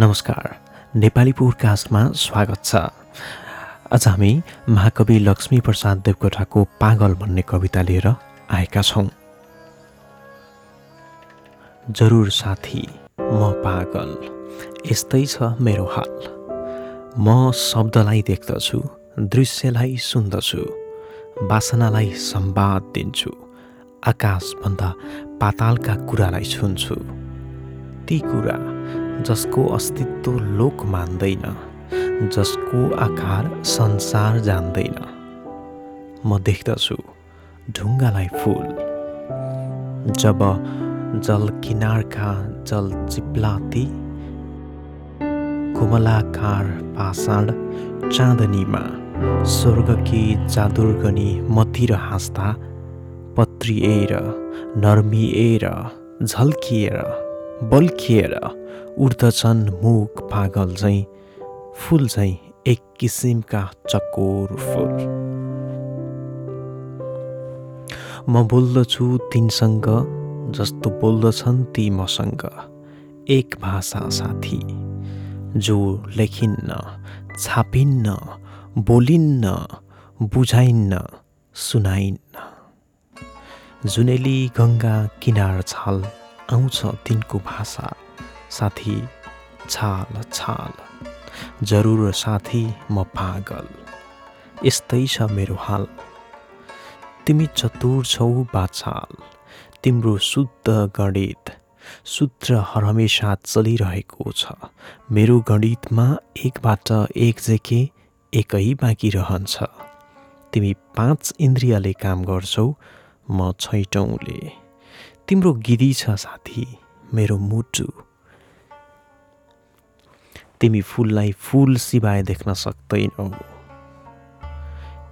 नमस्कार। नेपाली पोडकास्टमा स्वागत छ। आज हामी महाकवि लक्ष्मी प्रसाद देवकोटाको पागल भन्ने कविता लिएर आएका छौँ। जरुर साथी म पागल। यस्तै छ मेरो हाल। म शब्दलाई देख्दछु दृश्यलाई सुन्दछु बासनालाई सम्वाद दिन्छु आकाशभन्दा पातालका कुरालाई छुन्छु। ती कुरा जसको अस्तित्व लोक मान्दैन जसको आकार संसार जान्दैन। म देख्दछु ढुङ्गालाई फुल। जब जल किनारका जल चिप्लाती कोमलाकार पाषाण चाँदनीमा स्वर्गकी जादुर्गनी मतिर हाँस्दा पत्रिएर नर्मिएर झल्किएर बल्किएर उड्दछन् मुख पागल झैँ फुल झैँ एक किसिमका चकोर फुल। म बोल्दछु तिनसँग जस्तो बोल्दछन् ती मसँग एक भाषा साथी जो लेखिन्न छापिन्न बोलिन्न बुझाइन्न सुनाइन्न। जुनेली गङ्गा किनार छाल आउँछ तिनको भाषा। साथी छाल छाल। जरुर साथी म पागल। यस्तै छ मेरो हाल। तिमी चतुर छौ बाछाल। तिम्रो शुद्ध गणित सूत्र हमेसा चलिरहेको छ। मेरो गणितमा एकबाट एक जेके एकै बाँकी रहन्छ। तिमी पाँच इन्द्रियले काम गर्छौ म छैटौँले। तिम्रो गिरी छ साथी मेरो मुटु। तिमी फुललाई फुल सिवाय देख्न सक्दैनौ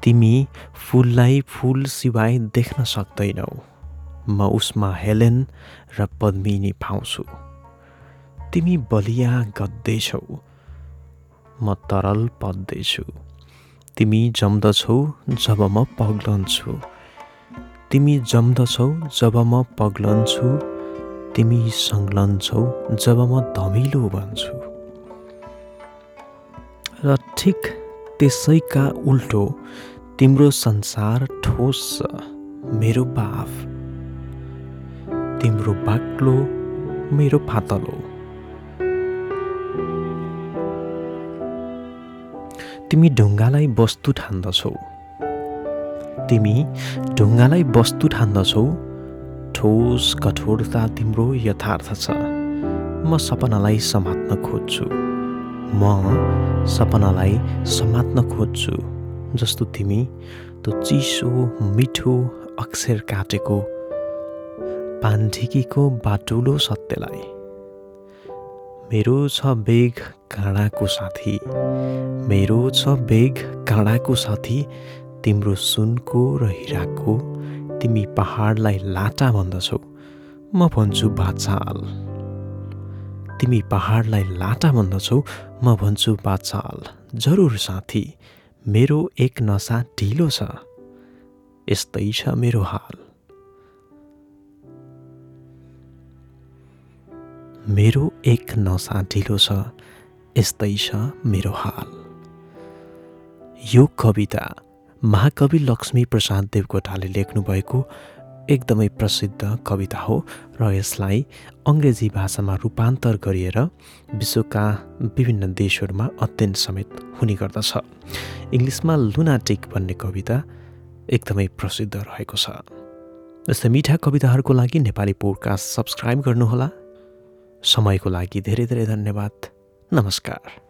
तिमी फुललाई फुल सिवाय देख्न सक्दैनौ म उसमा हेलेन र पद्मिनी पाउँछु। तिमी बलिया गद्दैछौ। म तरल पद्दैछु। तिमी जम्दछौ जब म पग्लन्छु। तिमी जम्दछौ जब म पग्लन्छु तिमी सङ्लन्छौ जब म धमिलो बन्छु। र ठिक त्यसैका उल्टो तिम्रो संसार ठोस छ मेरो बाफ तिम्रो बाक्लो मेरो फातलो। तिमी ढुङ्गालाई वस्तु ठान्दछौ। तिमी ढुङ्गालाई वस्तु ठान्दछौ। ठोस कठोरता तिम्रो यथार्थ छ। म सपनालाई समात्न खोज्छु। म सपनालाई समात्न खोज्छु। जस्तो तिमी त्यो चिसो मिठो अक्षर काटेको पान्ढिकीको बाटुलो सत्यलाई। मेरो छ बेग काँडाको साथी। मेरो छ बेग काँडाको साथी तिम्रो सुनको र हिराको तिमी पहाडलाई लाटा भन्दछौ। म भन्छु बाचाल। तिमी पहाडलाई लाटा भन्दछौ। म भन्छु बाचाल जरुर साथी मेरो एक नसा ढिलो छ। यस्तै छ मेरो हाल। मेरो एक नसा ढिलो छ। यस्तै छ मेरो हाल। यो कविता महाकवि लक्ष्मी प्रसाद देवकोटाले लेख्नुभएको एकदमै प्रसिद्ध कविता हो र यसलाई अङ्ग्रेजी भाषामा रूपान्तर गरिएर विश्वका विभिन्न देशहरूमा अध्ययन समेत हुने गर्दछ। इङ्ग्लिसमा लुनाटिक भन्ने कविता एकदमै प्रसिद्ध रहेको छ। जस्तै मिठा कविताहरूको लागि नेपाली पोडकास्ट सब्सक्राइब गर्नुहोला। समयको लागि धेरै धेरै धन्यवाद। नमस्कार।